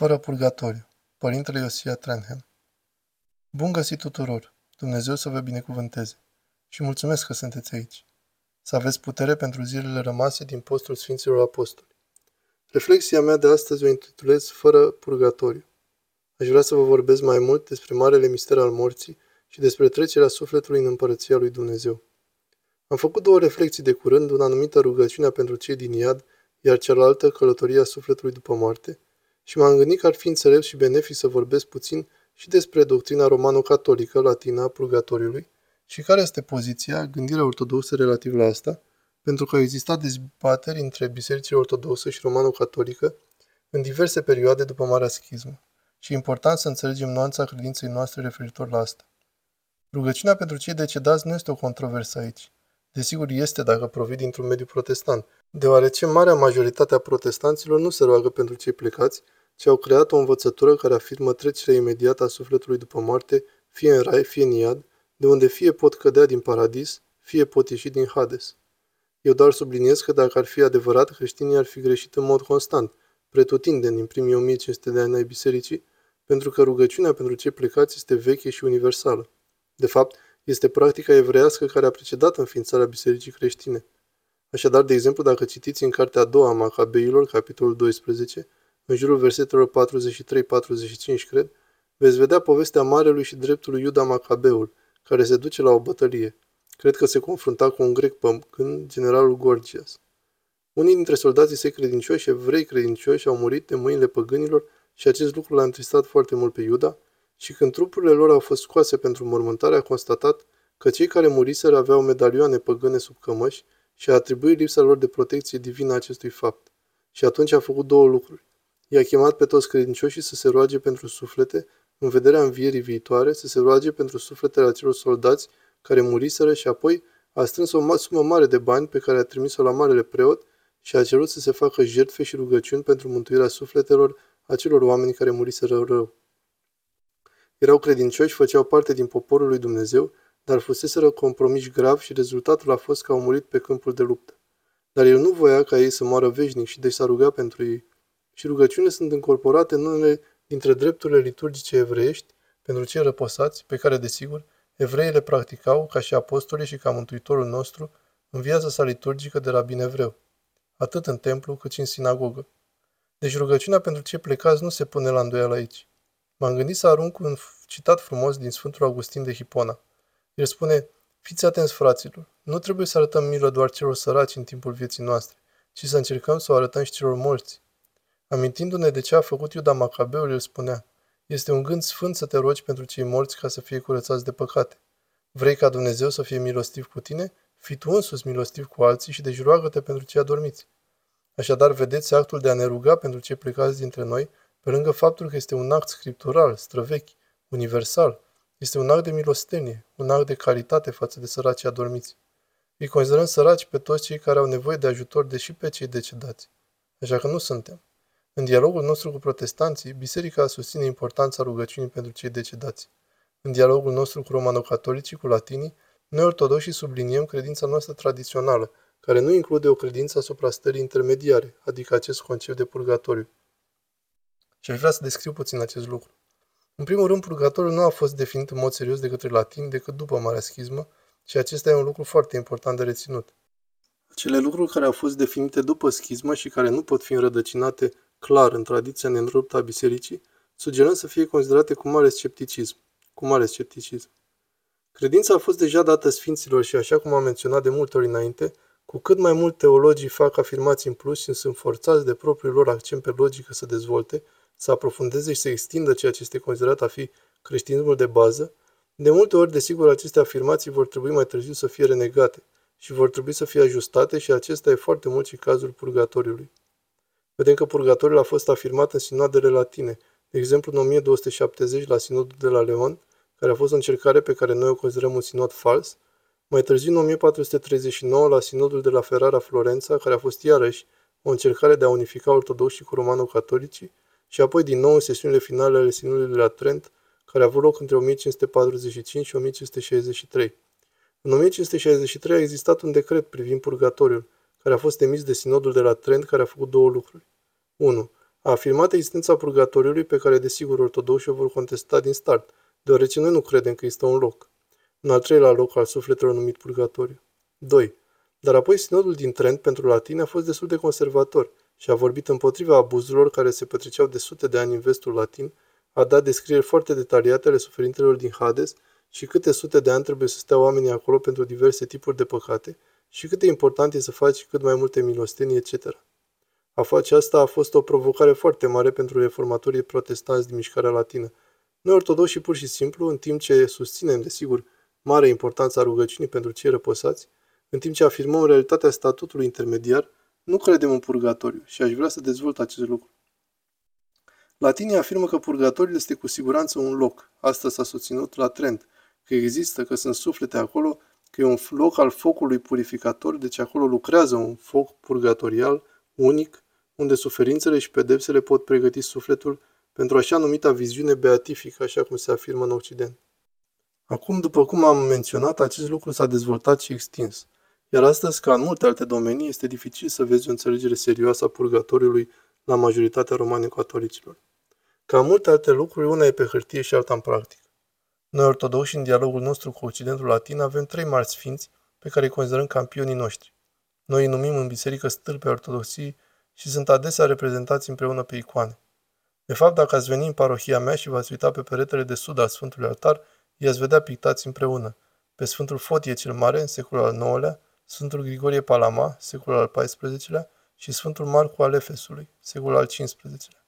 Fără purgatoriu. Părintele Iosia Trenham. Bun găsit tuturor! Dumnezeu să vă binecuvânteze! Și mulțumesc că sunteți aici. Să aveți putere pentru zilele rămase din postul Sfinților Apostoli. Reflexia mea de astăzi o intitulez Fără purgatoriu. Aș vrea să vă vorbesc mai mult despre marele mister al morții și despre trecerea sufletului în împărăția lui Dumnezeu. Am făcut două reflexii de curând, una anumită rugăciunea pentru cei din iad, iar cealaltă călătoria sufletului după moarte, și m-am gândit că ar fi înțelept și benefic să vorbesc puțin și despre doctrina romano-catolică latină a purgatoriului și care este poziția, gândirea ortodoxă relativ la asta, pentru că au existat dezbateri între bisericile ortodoxă și romano-catolică în diverse perioade după Marea Schismă și e important să înțelegem nuanța credinței noastre referitor la asta. Rugăciunea pentru cei decedați nu este o controversă aici. Desigur este dacă provii dintr-un mediu protestant, deoarece marea majoritate a protestanților nu se roagă pentru cei plecați, ci au creat o învățătură care afirmă trecerea imediată a sufletului după moarte, fie în rai, fie în iad, de unde fie pot cădea din paradis, fie pot ieși din Hades. Eu doar subliniez că dacă ar fi adevărat, creștinii ar fi greșit în mod constant, pretutindeni în primii 1500 de ani ai bisericii, pentru că rugăciunea pentru cei plecați este veche și universală. De fapt, este practica evreiască care a precedat înființarea bisericii creștine. Așadar, de exemplu, dacă citiți în cartea a doua a Macabeilor, capitolul 12, în jurul versetelor 43-45, cred, veți vedea povestea marelui și dreptului Iuda Macabeul, care se duce la o bătălie. Cred că se confrunta cu un grec pământ, generalul Gorgias. Unii dintre soldații săi credincioși, evrei credincioși, au murit de mâinile păgânilor și acest lucru l-a întristat foarte mult pe Iuda, și când trupurile lor au fost scoase pentru mormântare, a constatat că cei care muriseră aveau medalioane păgâne sub cămăși și a atribuit lipsa lor de protecție divină acestui fapt. Și atunci a făcut două lucruri. I-a chemat pe toți credincioșii să se roage pentru suflete, în vederea învierii viitoare, să se roage pentru sufletele acelor soldați care muriseră și apoi a strâns o sumă mare de bani pe care a trimis-o la marele preot și a cerut să se facă jertfe și rugăciuni pentru mântuirea sufletelor acelor oameni care muriseră rău. Erau credincioși, făceau parte din poporul lui Dumnezeu, dar fuseseră compromiși grav și rezultatul a fost că au murit pe câmpul de luptă. Dar el nu voia ca ei să moară veșnic și deci s-a rugat pentru ei. Și rugăciunile sunt încorporate în unele dintre drepturile liturgice evreiești pentru cei răposați, pe care, desigur, evreii le practicau ca și apostolii și ca Mântuitorul nostru în viața sa liturgică de rabin evreu, atât în templu cât și în sinagogă. Deci rugăciunea pentru cei plecați nu se pune la îndoială aici. M-am gândit să arunc un citat frumos din Sfântul Augustin de Hipona. El spune, fiți atenți, fraților, nu trebuie să arătăm milă doar celor săraci în timpul vieții noastre, ci să încercăm să o arătăm și celor morți. Amintindu-ne de ce a făcut Iuda Macabeul, el spunea, este un gând sfânt să te rogi pentru cei morți ca să fie curățați de păcate. Vrei ca Dumnezeu să fie milostiv cu tine? Fii tu însuți milostiv cu alții și deci roagă-te pentru cei adormiți. Așadar, vedeți actul de a ne ruga pentru cei plecați dintre noi pe lângă faptul că este un act scriptural, străvechi, universal, este un act de milostenie, un act de caritate față de săracii adormiți. Îi considerăm săraci pe toți cei care au nevoie de ajutor, deși pe cei decedați. Așa că nu suntem. În dialogul nostru cu protestanții, biserica susține importanța rugăciunii pentru cei decedați. În dialogul nostru cu romano-catolicii, cu latinii, noi ortodoxii subliniem credința noastră tradițională, care nu include o credință asupra stării intermediare, adică acest concept de purgatoriu. Și aș vrea să descriu puțin acest lucru. În primul rând, purgatoriul nu a fost definit în mod serios de către latini decât după Marea Schismă și acesta e un lucru foarte important de reținut. Cele lucruri care au fost definite după schismă și care nu pot fi înrădăcinate clar în tradiția neîntreruptă a bisericii, sugerăm să fie considerate cu mare scepticism. Cu mare scepticism. Credința a fost deja dată sfinților și, așa cum am menționat de multe ori înainte, cu cât mai mult teologii fac afirmații în plus și sunt forțați de propriul lor accent pe logică să dezvolte, să aprofundeze și să extindă ceea ce este considerat a fi creștinismul de bază, de multe ori, desigur, aceste afirmații vor trebui mai târziu să fie renegate și vor trebui să fie ajustate și acesta e foarte mult și cazul purgatoriului. Vedem că purgatoriul a fost afirmat în sinoadele latine, de exemplu în 1270 la sinodul de la Leon, care a fost o încercare pe care noi o considerăm un sinod fals, mai târziu în 1439 la sinodul de la Ferrara Florența, care a fost iarăși o încercare de a unifica ortodoxii cu romano-catolicii, și apoi din nou în sesiunile finale ale Sinodului de la Trent, care a avut loc între 1545 și 1563. În 1563 a existat un decret privind purgatoriul, care a fost emis de Sinodul de la Trent, care a făcut două lucruri. 1. A afirmat existența purgatoriului pe care desigur ortodoxii o vor contesta din start, deoarece noi nu credem că este un loc. Un al treilea loc al sufletelor numit purgatoriu. 2. Dar apoi sinodul din Trent pentru latini a fost destul de conservator și a vorbit împotriva abuzurilor care se petreceau de sute de ani în vestul latin, a dat descrieri foarte detaliate ale suferintelor din Hades și câte sute de ani trebuie să stea oamenii acolo pentru diverse tipuri de păcate și cât de important e să faci cât mai multe milostenii, etc. A face asta a fost o provocare foarte mare pentru reformatorii protestanți din mișcarea latină. Noi ortodoxi pur și simplu, în timp ce susținem, desigur, mare importanța rugăciunii pentru cei răposați, în timp ce afirmăm realitatea statutului intermediar, nu credem în purgatoriu și aș vrea să dezvolt acest lucru. Latinii afirmă că purgatoriul este cu siguranță un loc. Asta s-a susținut la Trent, că există, că sunt suflete acolo, că e un loc al focului purificator, deci acolo lucrează un foc purgatorial unic, unde suferințele și pedepsele pot pregăti sufletul pentru așa numita viziune beatifică, așa cum se afirmă în Occident. Acum, după cum am menționat, acest lucru s-a dezvoltat și extins. Iar astăzi, ca în multe alte domenii, este dificil să vezi o înțelegere serioasă a purgatoriului la majoritatea romani-catolicilor. Ca în multe alte lucruri, una e pe hârtie și alta în practică. Noi, ortodoxi, în dialogul nostru cu Occidentul Latin, avem trei mari sfinți pe care îi considerăm campionii noștri. Noi îi numim în biserică stâlpe ortodoxiei și sunt adesea reprezentați împreună pe icoane. De fapt, dacă ați veni în parohia mea și v-ați uita pe peretele de sud al Sfântului Altar, i-ați vedea pictați împreună. Pe Sfântul Fotie cel Mare, în secolul al IX-lea, Sfântul Grigorie Palama, secolul al XIV-lea, și Sfântul Marcu al Efesului, secolul al XV-lea.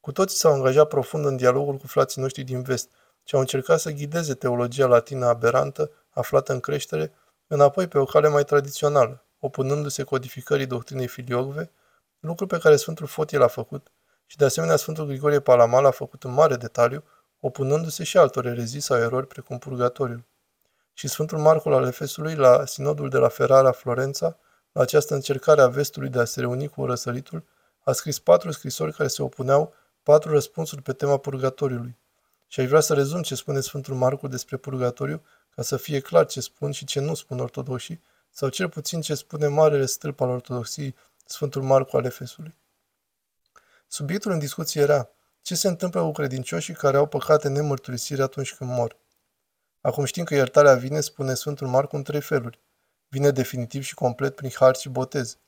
Cu toții s-au angajat profund în dialogul cu frații noștri din vest și au încercat să ghideze teologia latină aberantă, aflată în creștere, înapoi pe o cale mai tradițională, opunându-se codificării doctrinei filiogve, lucru pe care Sfântul Fotie l-a făcut și de asemenea Sfântul Grigorie Palama l-a făcut în mare detaliu, opunându-se și altor erezii sau erori precum purgatoriul. Și Sfântul Marcul al Efesului, la sinodul de la Ferrara, Florența, la această încercare a vestului de a se reuni cu răsăritul, a scris patru scrisori care se opuneau, patru răspunsuri pe tema purgatoriului. Și aș vrea să rezum ce spune Sfântul Marcu despre purgatoriu, ca să fie clar ce spun și ce nu spun ortodoxii, sau cel puțin ce spune marele stâlp al ortodoxiei, Sfântul Marcu al Efesului. Subiectul în discuție era ce se întâmplă cu credincioșii care au păcate nemărturisire atunci când mor. Acum știm că iertarea vine, spune Sfântul Marcu, în trei feluri. Vine definitiv și complet prin har și botez.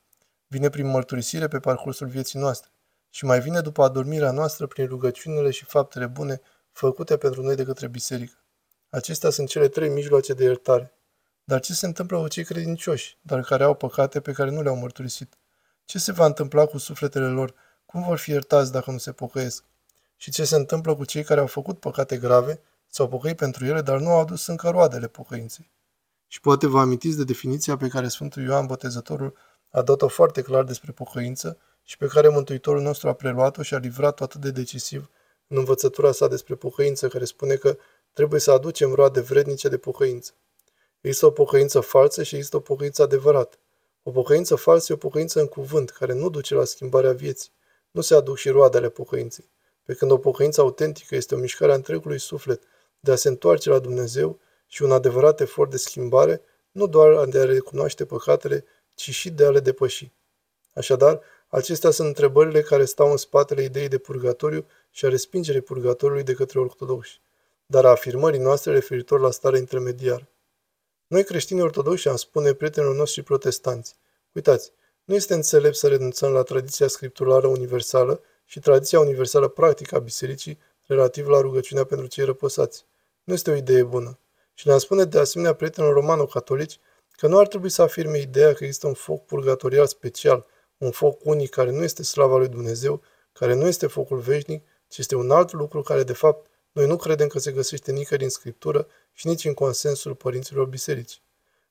Vine prin mărturisire pe parcursul vieții noastre. Și mai vine după adormirea noastră prin rugăciunile și faptele bune făcute pentru noi de către biserică. Acestea sunt cele trei mijloace de iertare. Dar ce se întâmplă cu cei credincioși, dar care au păcate pe care nu le-au mărturisit? Ce se va întâmpla cu sufletele lor? Cum vor fi iertați dacă nu se pocăiesc? Și ce se întâmplă cu cei care au făcut păcate grave, s-au pocăit pentru ele, dar nu au adus încă roadele pocăinței? Și poate vă amintiți de definiția pe care Sfântul Ioan Botezătorul a dat-o foarte clar despre pocăință și pe care Mântuitorul nostru a preluat-o și a livrat-o atât de decisiv în învățătura sa despre pocăință, care spune că trebuie să aducem roade vrednice de pocăință. Există o pocăință falsă și există o pocăință adevărată. O pocăință falsă e o pocăință în cuvânt, care nu duce la schimbarea vieții. Nu se aduc și roadele pocăinței. Pe când o pocăință autentică este o mișcare a întregului suflet de a se întoarce la Dumnezeu și un adevărat efort de schimbare, nu doar de a recunoaște păcatele, ci și de a le depăși. Așadar, acestea sunt întrebările care stau în spatele ideii de purgatoriu și a respingerii purgatoriului de către ortodoxi, dar a afirmării noastre referitor la starea intermediară. Noi creștini ortodoxi am spune prietenilor noștri protestanți, uitați, nu este înțelept să renunțăm la tradiția scripturală universală și tradiția universală practică a bisericii relativ la rugăciunea pentru cei răposați. Nu este o idee bună. Și ne-am spune de asemenea prietenilor romano-catolici că nu ar trebui să afirme ideea că există un foc purgatorial special, un foc unic care nu este slava lui Dumnezeu, care nu este focul veșnic, ci este un alt lucru care, de fapt, noi nu credem că se găsește nicăieri în Scriptură și nici în consensul părinților biserici.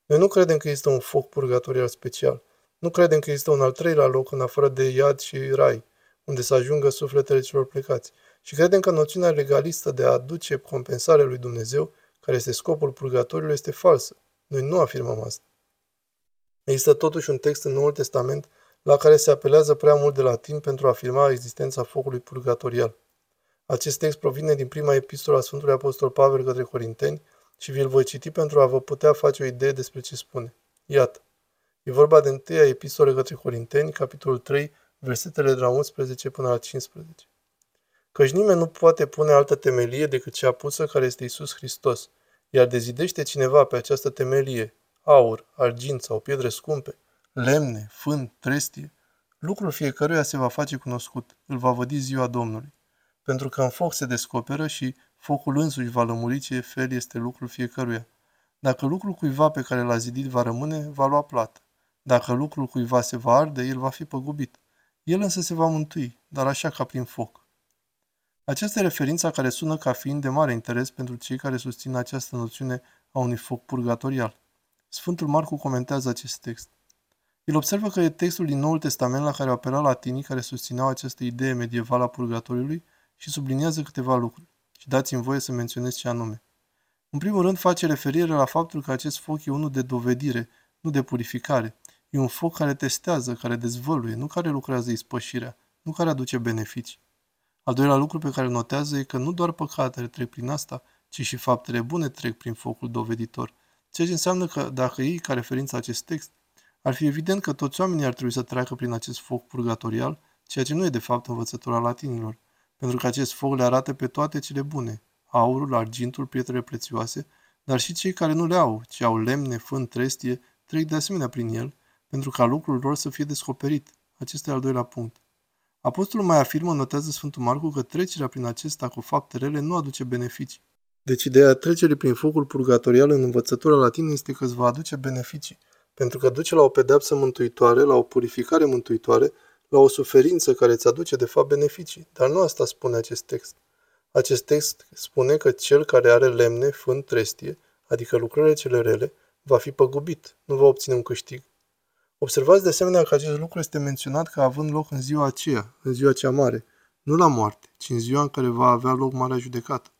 Noi nu credem că există un foc purgatorial special. Nu credem că există un al treilea loc în afară de iad și rai, unde să ajungă sufletele celor plecați. Și credem că noțiunea legalistă de a aduce compensare lui Dumnezeu, care este scopul purgatoriului, este falsă. Noi nu afirmăm asta. Există totuși un text în Noul Testament la care se apelează prea mult de latin pentru a afirma existența focului purgatorial. Acest text provine din prima epistolă a Sfântului Apostol Pavel către Corinteni și vi-l voi citi pentru a vă putea face o idee despre ce spune. Iată, e vorba de întâia epistolă către Corinteni, capitolul 3, versetele de la 11 până la 15. Căci nimeni nu poate pune altă temelie decât cea pusă care este Isus Hristos, iar dezidește cineva pe această temelie, aur, argint sau pietre scumpe, lemne, fân, trestie, lucrul fiecăruia se va face cunoscut, îl va vădi ziua Domnului. Pentru că în foc se descoperă și focul însuși va lămuri ce fel este lucrul fiecăruia. Dacă lucrul cuiva pe care l-a zidit va rămâne, va lua plată. Dacă lucrul cuiva se va arde, el va fi păgubit. El însă se va mântui, dar așa ca prin foc. Această referință care sună ca fiind de mare interes pentru cei care susțin această noțiune a unui foc purgatorial. Sfântul Marcu comentează acest text. El observă că e textul din Noul Testament la care apela latinii care susțineau această idee medievală a purgatoriului și subliniază câteva lucruri. Și dați-mi voie să menționez ce anume. În primul rând face referire la faptul că acest foc e unul de dovedire, nu de purificare. E un foc care testează, care dezvăluie, nu care lucrează ispășirea, nu care aduce beneficii. Al doilea lucru pe care îl notează e că nu doar păcatele trec prin asta, ci și faptele bune trec prin focul doveditor. Ceea ce înseamnă că, dacă iei ca referință acest text, ar fi evident că toți oamenii ar trebui să treacă prin acest foc purgatorial, ceea ce nu e de fapt învățătura latinilor, pentru că acest foc le arată pe toate cele bune, aurul, argintul, pietrele prețioase, dar și cei care nu le au, ci au lemne, fân, trestie, trec de asemenea prin el, pentru ca lucrul lor să fie descoperit. Acesta e al doilea punct. Apostolul mai afirmă, notează Sfântul Marcu, că trecerea prin acesta cu fapte rele nu aduce beneficii. Deci ideea trecerii prin focul purgatorial în învățătura latină este că îți va aduce beneficii, pentru că duce la o pedeapsă mântuitoare, la o purificare mântuitoare, la o suferință care îți aduce de fapt beneficii. Dar nu asta spune acest text. Acest text spune că cel care are lemne, fân, trestie, adică lucrurile cele rele, va fi păgubit, nu va obține un câștig. Observați de asemenea că acest lucru este menționat ca având loc în ziua aceea, în ziua cea mare, nu la moarte, ci în ziua în care va avea loc marea judecată.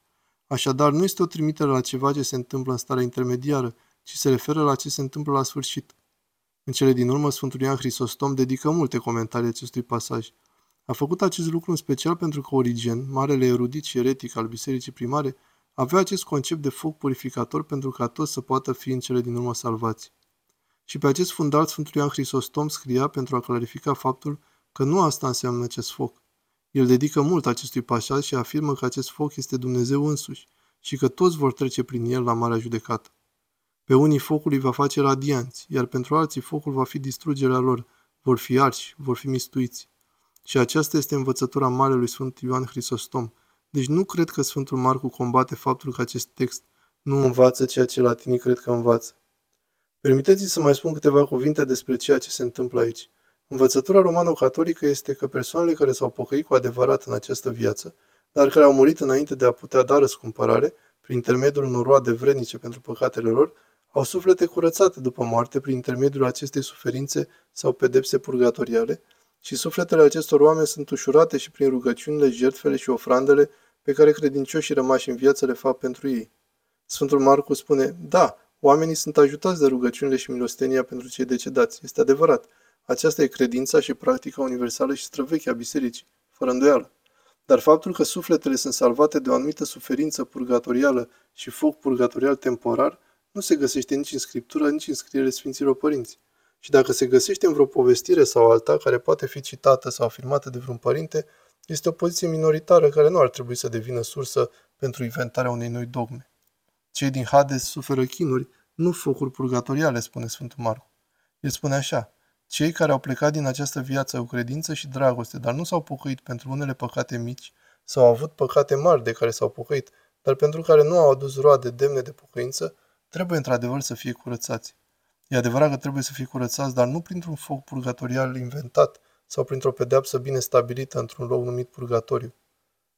Așadar, nu este o trimitere la ceva ce se întâmplă în starea intermediară, ci se referă la ce se întâmplă la sfârșit. În cele din urmă, Sfântul Ioan Hristostom dedică multe comentarii acestui pasaj. A făcut acest lucru în special pentru că Origen, marele erudit și eretic al bisericii primare, avea acest concept de foc purificator pentru ca toți să poată fi în cele din urmă salvați. Și pe acest fundal Sfântul Ioan Hristostom scria pentru a clarifica faptul că nu asta înseamnă acest foc. El dedică mult acestui pasaj și afirmă că acest foc este Dumnezeu însuși și că toți vor trece prin el la Marea Judecată. Pe unii focul îi va face radianți, iar pentru alții focul va fi distrugerea lor, vor fi arși, vor fi mistuiți. Și aceasta este învățătura Marelui Sfânt Ioan Hristostom. Deci nu cred că Sfântul Marcu combate faptul că acest text nu învață ceea ce latinii cred că învață. Permiteți-mi să mai spun câteva cuvinte despre ceea ce se întâmplă aici. Învățătura romano-catolică este că persoanele care s-au pocăit cu adevărat în această viață, dar care au murit înainte de a putea da răscumpărare, prin intermediul unor roade vrednice pentru păcatele lor, au suflete curățate după moarte prin intermediul acestei suferințe sau pedepse purgatoriale și sufletele acestor oameni sunt ușurate și prin rugăciunile, jertfele și ofrandele pe care credincioșii rămași în viață le fac pentru ei. Sfântul Marcu spune, da, oamenii sunt ajutați de rugăciunile și milostenia pentru cei decedați. Este adevărat. Aceasta e credința și practica universală și străveche a bisericii, fără îndoială. Dar faptul că sufletele sunt salvate de o anumită suferință purgatorială și foc purgatorial temporar nu se găsește nici în Scriptură, nici în scrierile Sfinților Părinți. Și dacă se găsește în vreo povestire sau alta care poate fi citată sau afirmată de vreun părinte, este o poziție minoritară care nu ar trebui să devină sursă pentru inventarea unei noi dogme. Cei din Hades suferă chinuri, nu focuri purgatoriale, spune Sfântul Marcu. El spune așa, cei care au plecat din această viață cu credință și dragoste, dar nu s-au pocăit pentru unele păcate mici, sau au avut păcate mari de care s-au pocăit, dar pentru care nu au adus roade demne de pocăință, trebuie într-adevăr să fie curățați. E adevărat că trebuie să fie curățați, dar nu printr-un foc purgatorial inventat sau printr-o pedeapsă bine stabilită într-un loc numit purgatoriu.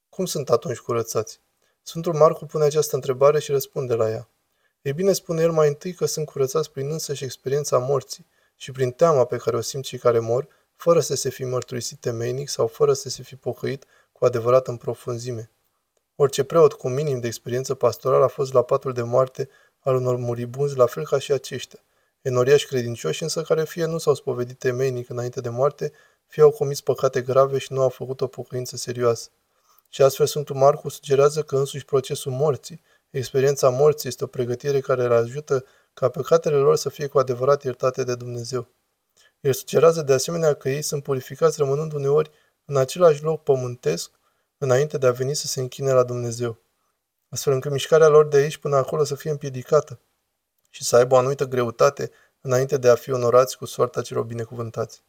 Cum sunt atunci curățați? Sfântul Marcu pune această întrebare și răspunde la ea. Ei bine, spune el mai întâi că sunt curățați prin însăși experiența morții și prin teama pe care o simt cei care mor, fără să se fi mărturisit temeinic sau fără să se fi pocăit cu adevărat în profunzime. Orice preot cu minim de experiență pastorală a fost la patul de moarte al unor muribunzi la fel ca și aceștia. Enoriași credincioși însă care fie nu s-au spovedit temeinic înainte de moarte, fie au comis păcate grave și nu au făcut o pocăință serioasă. Și astfel Sfântul Marcu sugerează că însuși procesul morții, experiența morții este o pregătire care le ajută ca păcatele lor să fie cu adevărat iertate de Dumnezeu. El sugerează de asemenea că ei sunt purificați rămânând uneori în același loc pământesc înainte de a veni să se închine la Dumnezeu, astfel încât mișcarea lor de aici până acolo să fie împiedicată și să aibă o anumită greutate înainte de a fi onorați cu soarta celor binecuvântați.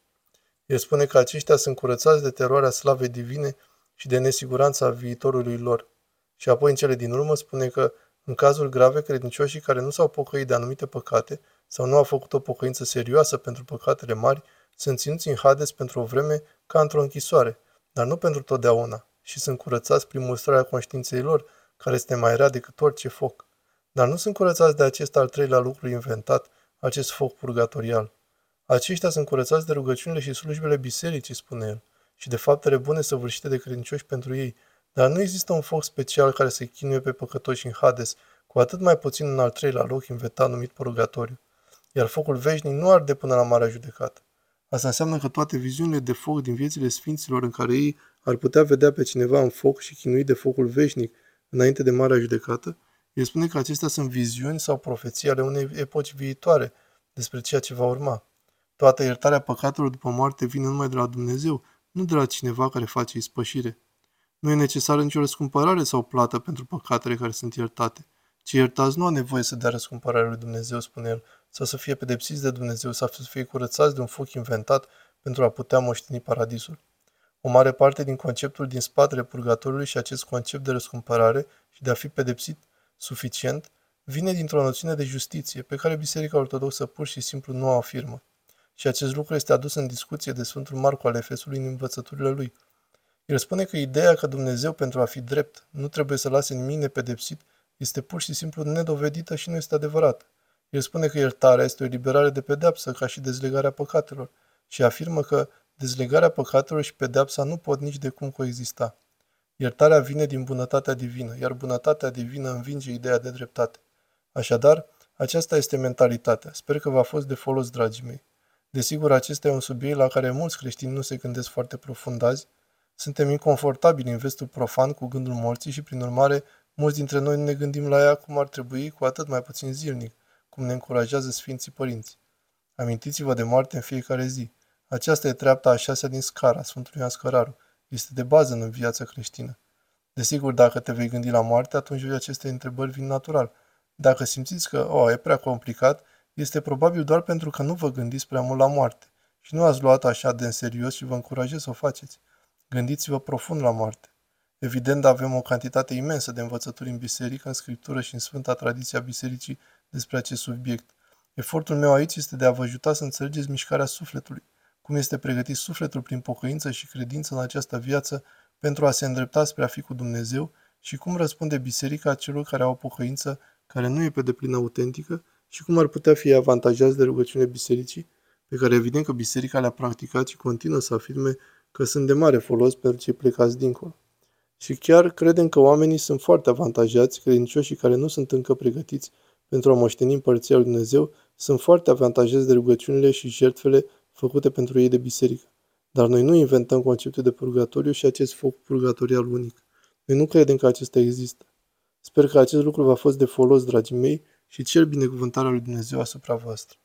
El spune că aceștia sunt curățați de teroarea slavei divine și de nesiguranța viitorului lor. Și apoi în cele din urmă spune că în cazul grave, credincioșii care nu s-au pocăit de anumite păcate sau nu au făcut o pocăință serioasă pentru păcatele mari, sunt ținuți în Hades pentru o vreme ca într-o închisoare, dar nu pentru totdeauna, și sunt curățați prin mustrarea conștiinței lor, care este mai rea decât orice foc. Dar nu sunt curățați de acest al treilea lucru inventat, acest foc purgatorial. Aceștia sunt curățați de rugăciunile și slujbele bisericii, spune el, și de faptele bune săvârșite de credincioși pentru ei, dar nu există un foc special care să chinuie pe păcătoși în Hades, cu atât mai puțin în al treilea loc inventat numit purgatoriu. Iar focul veșnic nu arde până la marea judecată. Asta înseamnă că toate viziunile de foc din viețile sfinților în care ei ar putea vedea pe cineva în foc și chinui de focul veșnic înainte de marea judecată, el spune că acestea sunt viziuni sau profeții ale unei epoci viitoare despre ceea ce va urma. Toată iertarea păcatelor după moarte vine numai de la Dumnezeu, nu de la cineva care face ispășire. Nu e necesară nicio răscumpărare sau plată pentru păcatele care sunt iertate. Cei iertați nu au nevoie să dea răscumpărare lui Dumnezeu, spune el, sau să fie pedepsiți de Dumnezeu, sau să fie curățați de un foc inventat pentru a putea moșteni paradisul. O mare parte din conceptul din spatele purgatorului și acest concept de răscumpărare și de a fi pedepsit suficient vine dintr-o noțiune de justiție, pe care Biserica Ortodoxă pur și simplu nu o afirmă. Și acest lucru este adus în discuție de Sfântul Marcu al Efesului în învățăturile lui. El spune că ideea că Dumnezeu, pentru a fi drept, nu trebuie să lase nimic nepedepsit, este pur și simplu nedovedită și nu este adevărată. El spune că iertarea este o eliberare de pedeapsă, ca și dezlegarea păcatelor, și afirmă că dezlegarea păcatelor și pedeapsa nu pot nici de cum coexista. Iertarea vine din bunătatea divină, iar bunătatea divină învinge ideea de dreptate. Așadar, aceasta este mentalitatea. Sper că v-a fost de folos, dragii mei. Desigur, acesta e un subiect la care mulți creștini nu se gândesc foarte profund azi. Suntem inconfortabili în vestul profan cu gândul morții și, prin urmare, mulți dintre noi ne gândim la ea cum ar trebui, cu atât mai puțin zilnic, cum ne încurajează Sfinții Părinți. Amintiți-vă de moarte în fiecare zi. Aceasta e treapta a șasea din scara Sfântului Ioan Scăraru. Este de bază în viața creștină. Desigur, dacă te vei gândi la moarte, atunci aceste întrebări vin natural. Dacă simțiți că, o, oh, e prea complicat, este probabil doar pentru că nu vă gândiți prea mult la moarte și nu ați luat așa de în serios și vă încurajez să o faceți. Gândiți-vă profund la moarte. Evident, avem o cantitate imensă de învățături în biserică, în scriptură și în sfânta tradiție a bisericii despre acest subiect. Efortul meu aici este de a vă ajuta să înțelegeți mișcarea sufletului, cum este pregătit sufletul prin pocăință și credință în această viață pentru a se îndrepta spre a fi cu Dumnezeu și cum răspunde biserica celor care au o pocăință care nu e pe deplin autentică și cum ar putea fi avantajați de rugăciune bisericii, pe care evident că biserica le-a practicat și continuă să afirme că sunt de mare folos pentru cei plecați dincolo. Și chiar credem că oamenii sunt foarte avantajați, credincioșii care nu sunt încă pregătiți pentru a moșteni împărția lui Dumnezeu, sunt foarte avantajați de rugăciunile și jertfele făcute pentru ei de biserică. Dar noi nu inventăm conceptul de purgatoriu și acest foc purgatorial unic. Noi nu credem că acesta există. Sper că acest lucru v-a fost de folos, dragii mei, și cer binecuvântarea lui Dumnezeu asupra voastră.